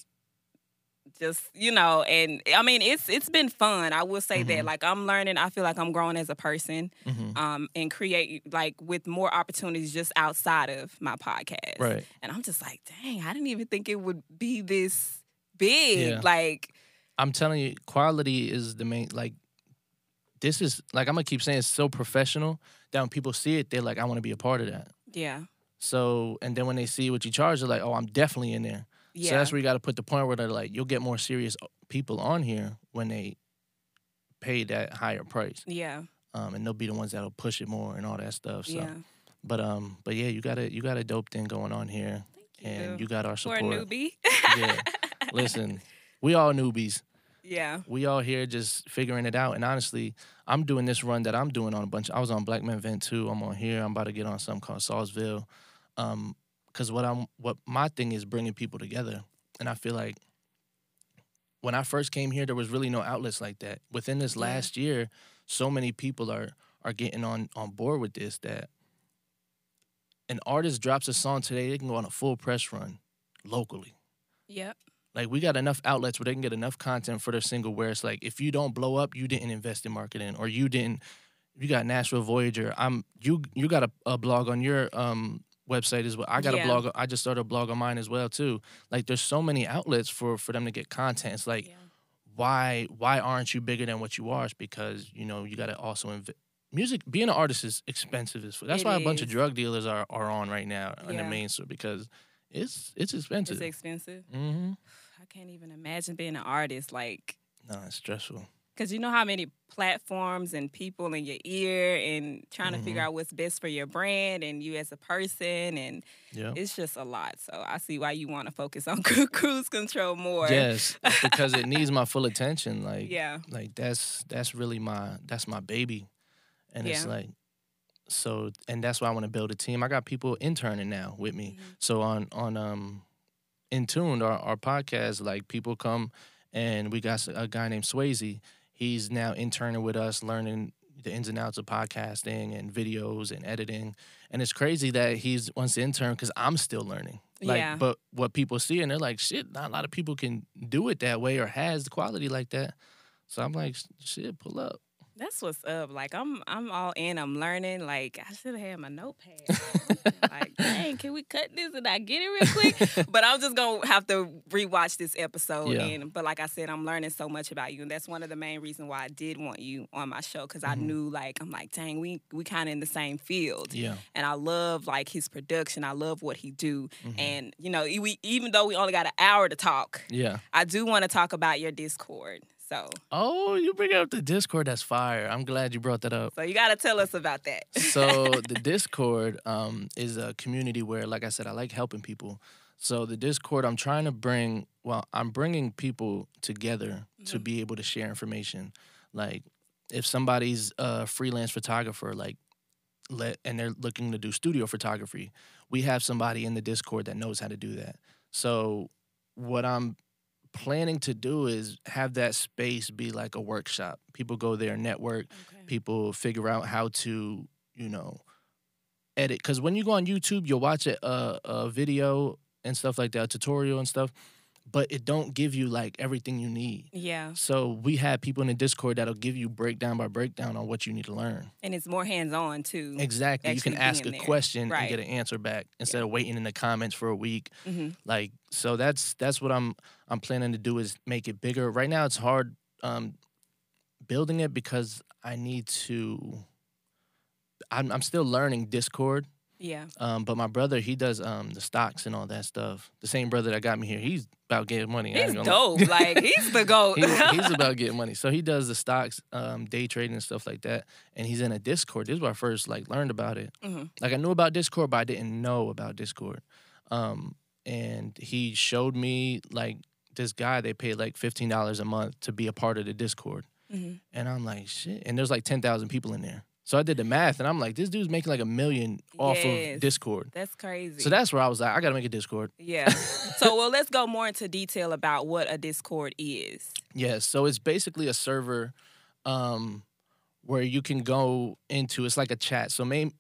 just you know and I mean it's it's been fun. I will say that Mhm. like I'm learning. I feel like I'm growing as a person hmm um and create like with more opportunities just outside of my podcast. Right. And I'm just like, dang, I didn't even think it would be this big. Yeah. Like I'm telling you, quality is the main. Like, this is like I'm gonna keep saying it's so professional that when people see it, they're like, I want to be a part of that. yeah. So, and then when they see what you charge, they're like, oh, I'm definitely in there. Yeah. So that's where you got to put the point where they're like, you'll get more serious people on here when they pay that higher price. yeah. um, and they'll be the ones that'll push it more and all that stuff. So, Yeah. but um, but yeah, you got a you got a dope thing going on here, Thank and you. you got our support. For a newbie. Yeah. Listen, we all newbies. yeah. We all here just figuring it out. And honestly, I'm doing this run that I'm doing on a bunch. I was on Black Men Vent too. I'm on here. I'm about to get on something called Salisville. Um, because what I'm what my thing is bringing people together, and I feel like when I first came here, there was really no outlets like that. Within this Yeah. last year, so many people are are getting on on board with this that an artist drops a song today, they can go on a full press run locally. Yep. Like we got enough outlets where they can get enough content for their single where it's like if you don't blow up, you didn't invest in marketing or you didn't you got Nashville Voyager. I'm you you got a, a blog on your um website as well. I got Yeah. a blog I just started a blog on mine as well too. Like there's so many outlets for for them to get content. It's like yeah. why why aren't you bigger than what you are? It's because, you know, you got to also inv- music being an artist is expensive as that's It why a bunch of drug dealers are are on right now in the Yeah. mainstream because it's it's expensive. It's expensive. mm-hmm. I can't even imagine being an artist like No, it's stressful. Because you know how many platforms and people in your ear and trying to figure out what's best for your brand and you as a person. And Yeah. it's just a lot. So I see why you want to focus on Cruz Control more. Yes, because it needs my full attention. Like, Yeah. like that's that's really my that's my baby, and it's like so, and that's why I want to build a team. I got people interning now with me. Mhm. So on on um, in tuned our our podcast, like people come and we got a guy named Swayze. He's now interning with us, learning the ins and outs of podcasting and videos and editing. And it's crazy that he's once intern because I'm still learning. Like, Yeah. but what people see and they're like, shit, not a lot of people can do it that way or has the quality like that. So I'm like, shit, pull up. That's what's up. Like I'm I'm all in. I'm learning. Like I should have had my notepad. like, dang, can we cut this and I get it real quick? but I'm just gonna have to rewatch this episode. Yeah. And but like I said, I'm learning so much about you, and that's one of the main reasons why I did want you on my show because I Mhm. knew like I'm like, dang, we we kind of in the same field, Yeah. and I love like his production. I love what he do, Mhm. and you know, we even though we only got an hour to talk, Yeah. I do want to talk about your Discord. So Oh, you bring up the Discord. That's fire. I'm glad you brought that up. so you got to tell us about that. so the Discord um, is a community where, like I said, I like helping people. So the Discord, I'm trying to bring. Well, I'm bringing people together to Mhm. be able to share information. Like, if somebody's a freelance photographer, like, let and they're looking to do studio photography, we have somebody in the Discord that knows how to do that. So, what I'm planning to do is have that space be like a workshop. People go there, network, Okay. people figure out how to, you know, edit. Because when you go on YouTube, you'll watch a, a, uh, a video and stuff like that, a tutorial and stuff, but it don't give you like everything you need. Yeah, So we have people in the Discord that'll give you breakdown by breakdown on what you need to learn. and it's more hands on too. Exactly. You can ask a there. question Right. and get an answer back instead of waiting in the comments for a week. hmm Like so that's that's what I'm I'm planning to do is make it bigger. Right now it's hard um building it because I need to I'm I'm still learning Discord. Yeah. Um, but my brother, he does um the stocks and all that stuff. The same brother that got me here, he's about getting money. He's dope. like he's the goat. He- he's about getting money. So he does the stocks, um, day trading and stuff like that. And he's in a Discord. This is where I first like learned about it. Mhm. Like I knew about Discord, but I didn't know about Discord. Um, and he showed me like this guy. They paid like fifteen dollars a month to be a part of the Discord. Mhm. And I'm like, shit. And there's like ten thousand people in there. So I did the math, and I'm like, this dude's making like a million off Yes. of Discord. That's crazy. So that's where I was like, I gotta make a Discord. yeah. so well, let's go more into detail about what a Discord is. Yes, so it's basically a server um, where you can go into. It's like a chat. So main,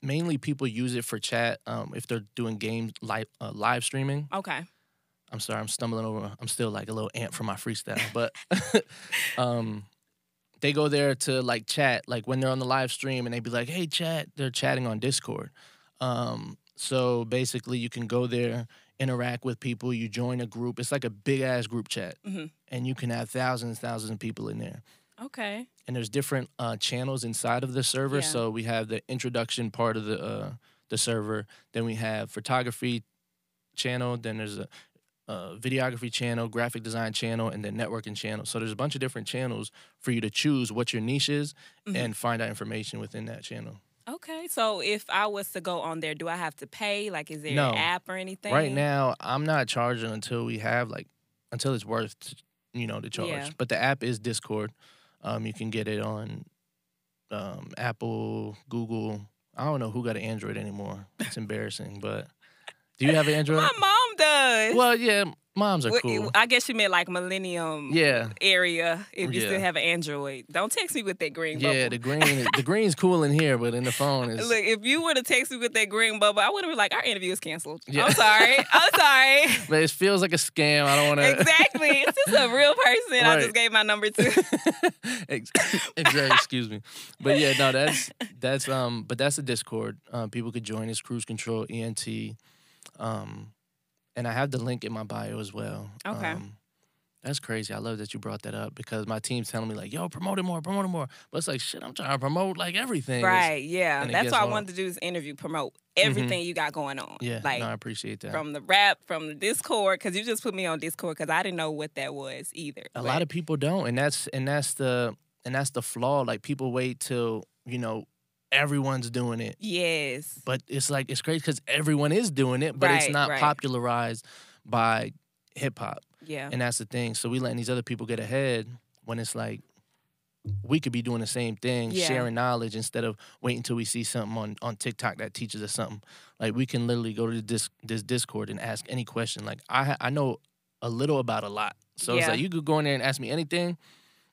mainly people use it for chat um, if they're doing games live uh, live streaming. Okay. I'm sorry, I'm stumbling over. I'm still like a little ant from my freestyle, but um, they go there to like chat, like when they're on the live stream, and they'd be like, "Hey, chat." They're chatting on Discord. Um, so basically, you can go there, interact with people. You join a group. It's like a big ass group chat, Mhm. and you can have thousands, thousands of people in there. Okay. And there's different uh, channels inside of the server. Yeah. So we have the introduction part of the uh, the server. Then we have photography channel. Then there's a uh, videography channel, graphic design channel, and then networking channel. So there's a bunch of different channels for you to choose what your niche is Mhm. and find out information within that channel. Okay. So if I was to go on there, do I have to pay? Like, is there No. an app or anything? Right now, I'm not charging until we have like until it's worth you know the charge. Yeah. But the app is Discord. Um, you can get it on um, Apple, Google. I don't know who got an Android anymore. It's embarrassing, but do you have an Android? My mom does. Well, yeah, moms are Well, cool. I guess you meant like Millennium Yeah, area. If you Yeah. still have an Android, don't text me with that green yeah. The green, the green's cool in here, but in the phone is Look, if you were to text me with that green bubble, I would have been like, our interview is canceled. Yeah. I'm sorry. I'm sorry. But it feels like a scam. I don't want to. exactly. It's just a real person I just gave my number to. exactly. Excuse me. But yeah, no, that's that's um, but that's a Discord. Um, people could join. us, Cruz Control ENT. Um, and I have the link in my bio as well. Okay. Um, that's crazy. I love that you brought that up because my team's telling me like, "Yo, promote it more, promote it more." But it's like, shit, I'm trying to promote like everything. It's- right. Yeah. That's why I wanted to do this interview, promote everything you got going on. Yeah. Like no, I appreciate that. from the rap, from the Discord, because you just put me on Discord because I didn't know what that was either. a lot of people don't and that's and that's the and that's the flaw like people wait till you know everyone's doing it yes. but it's like it's crazy because everyone is doing it but it's not right. popularized by hip-hop Yeah. and that's the thing so we letting these other people get ahead when it's like we could be doing the same thing Yeah. sharing knowledge instead of waiting until we see something on, on tiktok that teaches us something like we can literally go to this this discord and ask any question like i i know a little about a lot so it's Yeah. like you could go in there and ask me anything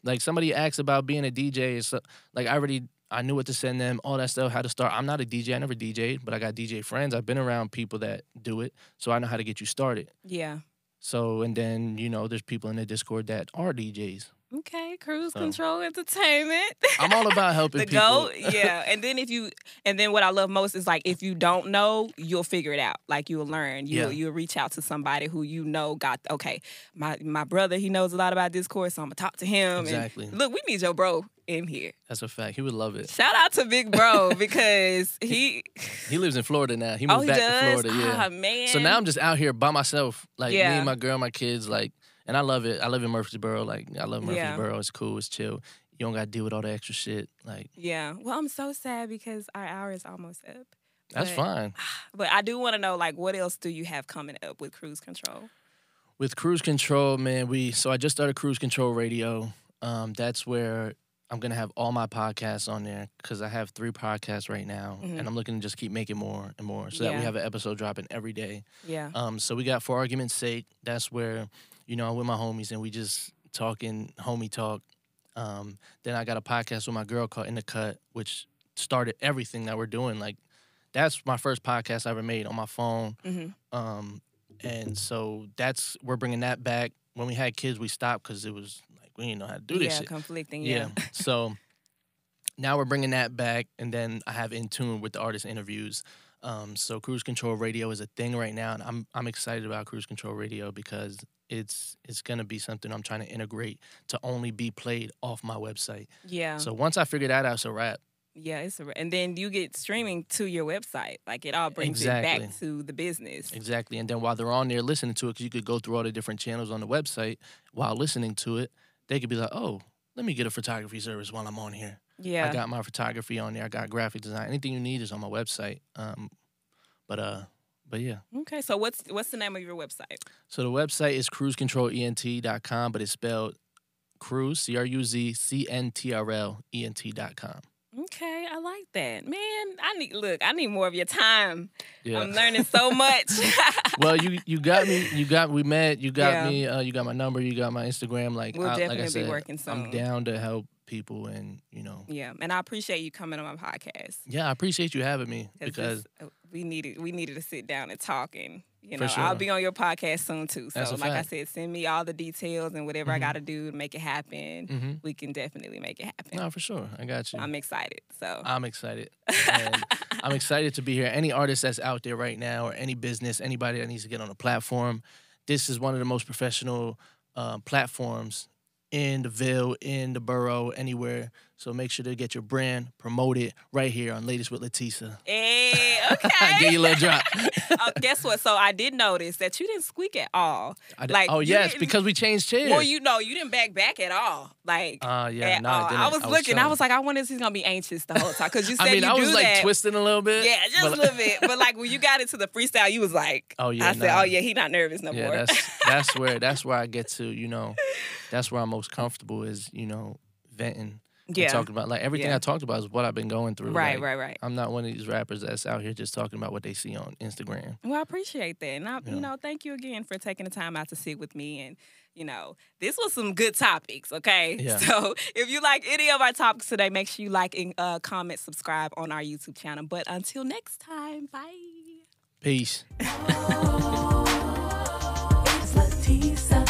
like somebody asks about being a dj so, like i already i knew what to send them all that stuff how to start. I'm not a dj i never dj'd but i got dj friends. I've been around people that do it so i know how to get you started. Yeah. so and then you know there's people in the discord that are djs Okay. Cruz So. control entertainment. i'm all about helping the people goat yeah and then if you and then what i love most is like if you don't know you'll figure it out like you'll learn you'll Yeah. you'll reach out to somebody who you know got okay my my brother he knows a lot about discord so i'm gonna talk to him Exactly. and look we need your bro in here that's a fact he would love it shout out to big bro because he he lives in florida now he oh moved he back does to florida yeah ah, man so now i'm just out here by myself like me and my girl my kids like and i love it. I live in murfreesboro like i love Yeah. murfreesboro. It's cool. It's chill. You don't gotta deal with all the extra shit like yeah. Well i'm so sad because our hour is almost up that's But- fine. but i do want to know like what else do you have coming up with Cruz Control? With Cruz Control man we so i just started Cruz Control radio. Um that's where i'm gonna have all my podcasts on there because i have three podcasts right now Mhm. and i'm looking to just keep making more and more so that we have an episode dropping every day. Yeah. Um so we got for argument's sake. That's where you know, I'm with my homies and we just talking homie talk. Um, then I got a podcast with my girl called In the Cut, which started everything that we're doing. Like that's my first podcast I ever made on my phone. Mm-hmm. Um, and so that's we're bringing that back. When we had kids, we stopped because it was like we didn't know how to do this yeah, shit. conflicting. Yeah. Yeah. so now we're bringing that back, and then I have in tune with the artist interviews. Um, so Cruz Control radio is a thing right now, and I'm I'm excited about Cruz Control radio because it's it's gonna be something I'm trying to integrate to only be played off my website. Yeah. So once I figure that out, it's a wrap. yeah, it's a, and then you get streaming to your website. Like it all brings it back to the business. Exactly. And then while they're on there listening to it, because you could go through all the different channels on the website while listening to it, they could be like, oh, let me get a photography service while I'm on here. Yeah. I got my photography on there. I got graphic design. Anything you need is on my website. Um, but uh, but yeah. okay. So what's what's the name of your website? So the website is cruisecontrolent.com, but it's spelled Cruz c r u z c n t r l e n t.com. Okay, I like that, man. I need look. I need more of your time. Yeah. I'm learning so much. well, you you got me. You got we met. You got Yeah. me. Uh, you got my number. You got my Instagram. Like We'll I, like I definitely be said, working I'm down to help people, and you know, yeah, and I appreciate you coming on my podcast. yeah, I appreciate you having me because this- uh, we needed we needed to sit down and talk and you know I'll be on your podcast soon too. So like I said, send me all the details and whatever I Mhm. got to do to make it happen. hmm We can definitely make it happen. no, for sure, I got you. I'm excited. So I'm excited. And I'm excited to be here. Any artist that's out there right now, or any business, anybody that needs to get on a platform, this is one of the most professional uh, platforms in the Ville, in the borough, anywhere. So make sure to get your brand promoted right here on LaTest with LaTesa. Hey, okay. Give you a little drop. oh, guess what? So I did notice that you didn't squeak at all. Like, oh yes, because we changed chairs. Well, you know, you didn't back back at all. Like uh, yeah, no. I. I was looking. I was like, I wonder if he's gonna be anxious the whole time because you said I mean, you I was do like that. twisting a little bit. Yeah, just but- a little bit. But like when you got into the freestyle, you was like, Oh yeah, I said, oh yeah, he not nervous no yeah, more. that's that's where that's where I get to, you know, that's where I'm most comfortable is, you know, venting yeah. talking about like everything yeah. I talked about is what I've been going through. Right, like, right, right. I'm not one of these rappers that's out here just talking about what they see on Instagram. Well, I appreciate that, and I, yeah. you know, thank you again for taking the time out to sit with me. And you know, this was some good topics. Okay, yeah. so if you like any of our topics today, make sure you like and uh, comment, subscribe on our YouTube channel. But until next time, bye. Peace. Oh, it's LaTesa.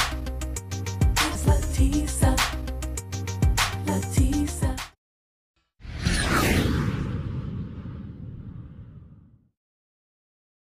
It's LaTesa.